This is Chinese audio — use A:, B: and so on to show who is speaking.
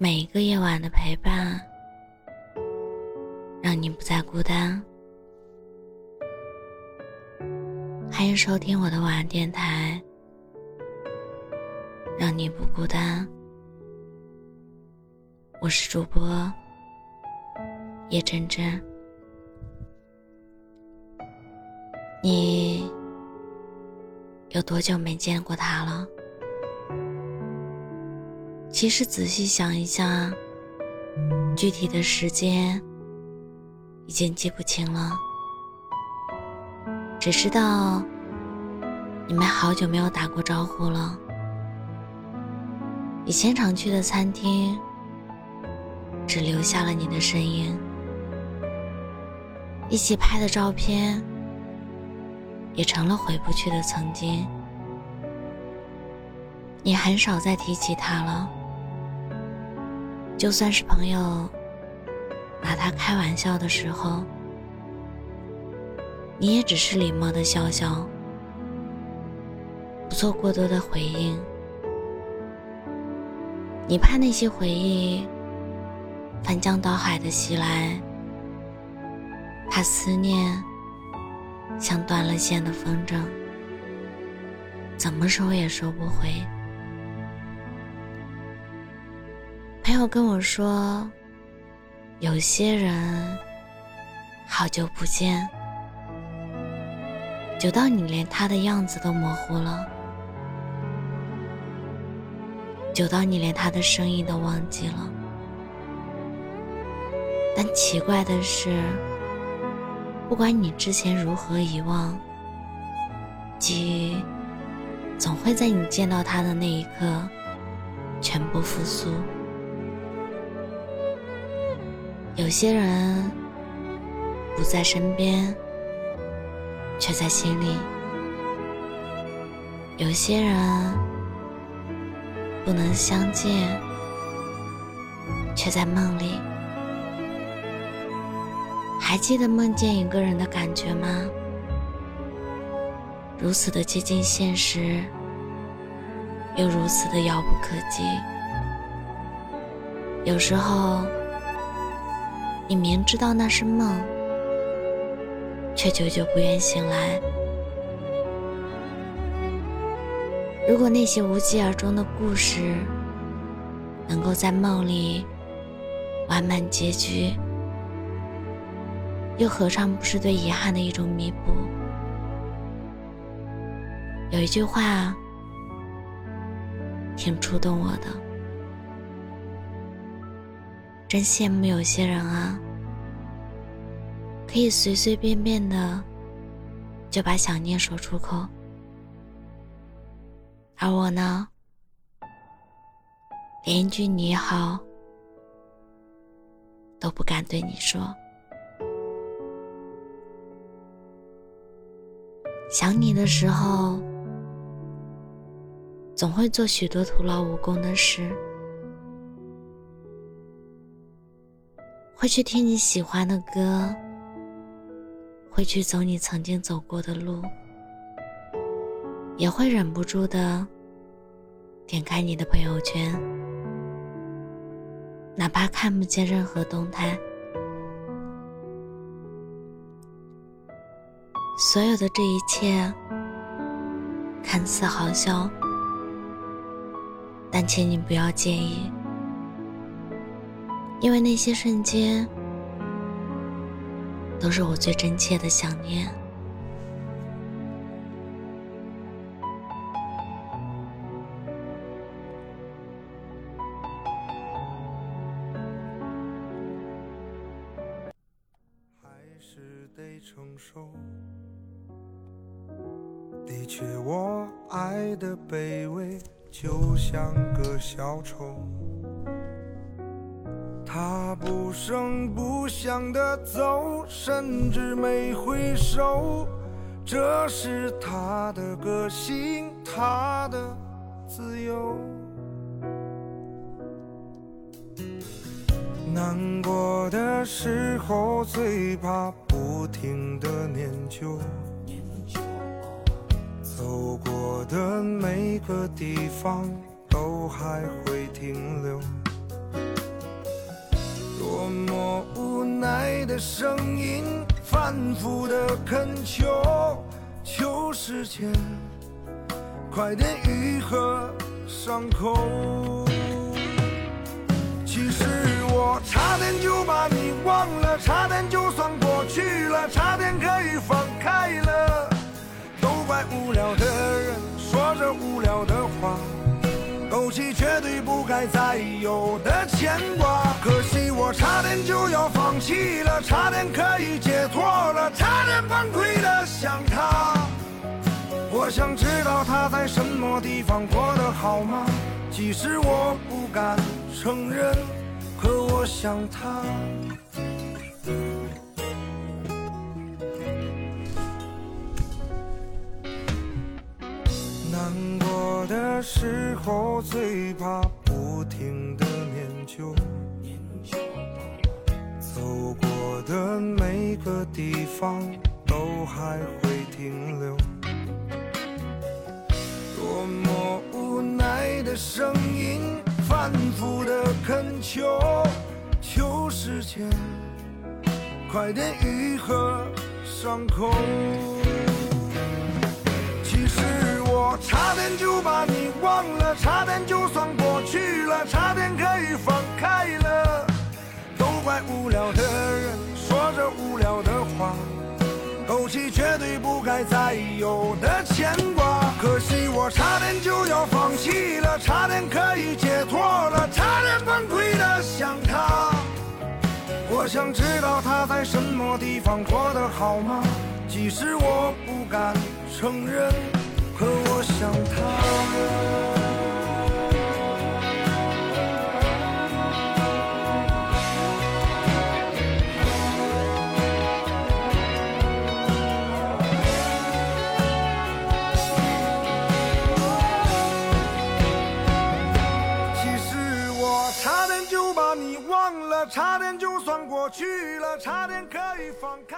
A: 每一个夜晚的陪伴，让你不再孤单。欢迎收听我的晚安电台，让你不孤单。我是主播叶真真。你有多久没见过他了？其实仔细想一下，具体的时间已经记不清了，只知道你们好久没有打过招呼了。以前常去的餐厅，只留下了你的身影，一起拍的照片。也成了回不去的曾经。你很少再提起他了，就算是朋友拿他开玩笑的时候，你也只是礼貌的笑笑，不做过多的回应。你怕那些回忆翻江倒海的袭来，怕思念。像断了线的风筝，怎么收也收不回。朋友跟我说，有些人好久不见，久到你连他的样子都模糊了，久到你连他的声音都忘记了。但奇怪的是。不管你之前如何遗忘，记忆总会在你见到他的那一刻全部复苏。有些人不在身边，却在心里；有些人不能相见，却在梦里。还记得梦见一个人的感觉吗？如此的接近现实，又如此的遥不可及。有时候，你明知道那是梦，却久久不愿醒来。如果那些无疾而终的故事，能够在梦里完满结局。又何尝不是对遗憾的一种弥补？有一句话挺触动我的，真羡慕有些人啊，可以随随便便的就把想念说出口，而我呢，连一句你好都不敢对你说。想你的时候，总会做许多徒劳无功的事，会去听你喜欢的歌，会去走你曾经走过的路，也会忍不住的点开你的朋友圈，哪怕看不见任何动态。所有的这一切看似好笑，但请你不要介意，因为那些瞬间都是我最真切的想念。
B: 还是得承受。的确，我爱的卑微，就像个小丑。他不声不响地走，甚至没回首。这是他的个性，他的自由。难过的时候，最怕不停的念旧。走过的每个地方都还会停留，多么无奈的声音，反复的恳求，求时间快点愈合伤口。其实我差点就把你忘了，差点就算过去了，差点可以放开了，都怪无聊的人说着无聊的话。勾起绝对不该再有的牵挂，可惜我了，差点可以解脱了，差点崩溃的想他。我想知道他在什么地方过得好吗？即使我不敢承认，可我想他。难过的时候最怕不停方都还会停留。多么无奈的声音，反复的恳求，求时间快点愈合伤口。其实我差点就把你忘了，差点就算过去了，差点可以放开了，都怪无聊的人说着无聊的话，勾起绝对不该再有的牵挂。可惜我差点就要放弃了，差点可以解脱了，差点崩溃的想他。我想知道他在什么地方过得好吗？即使我不敢承认，可我想他。去了，差点可以放开。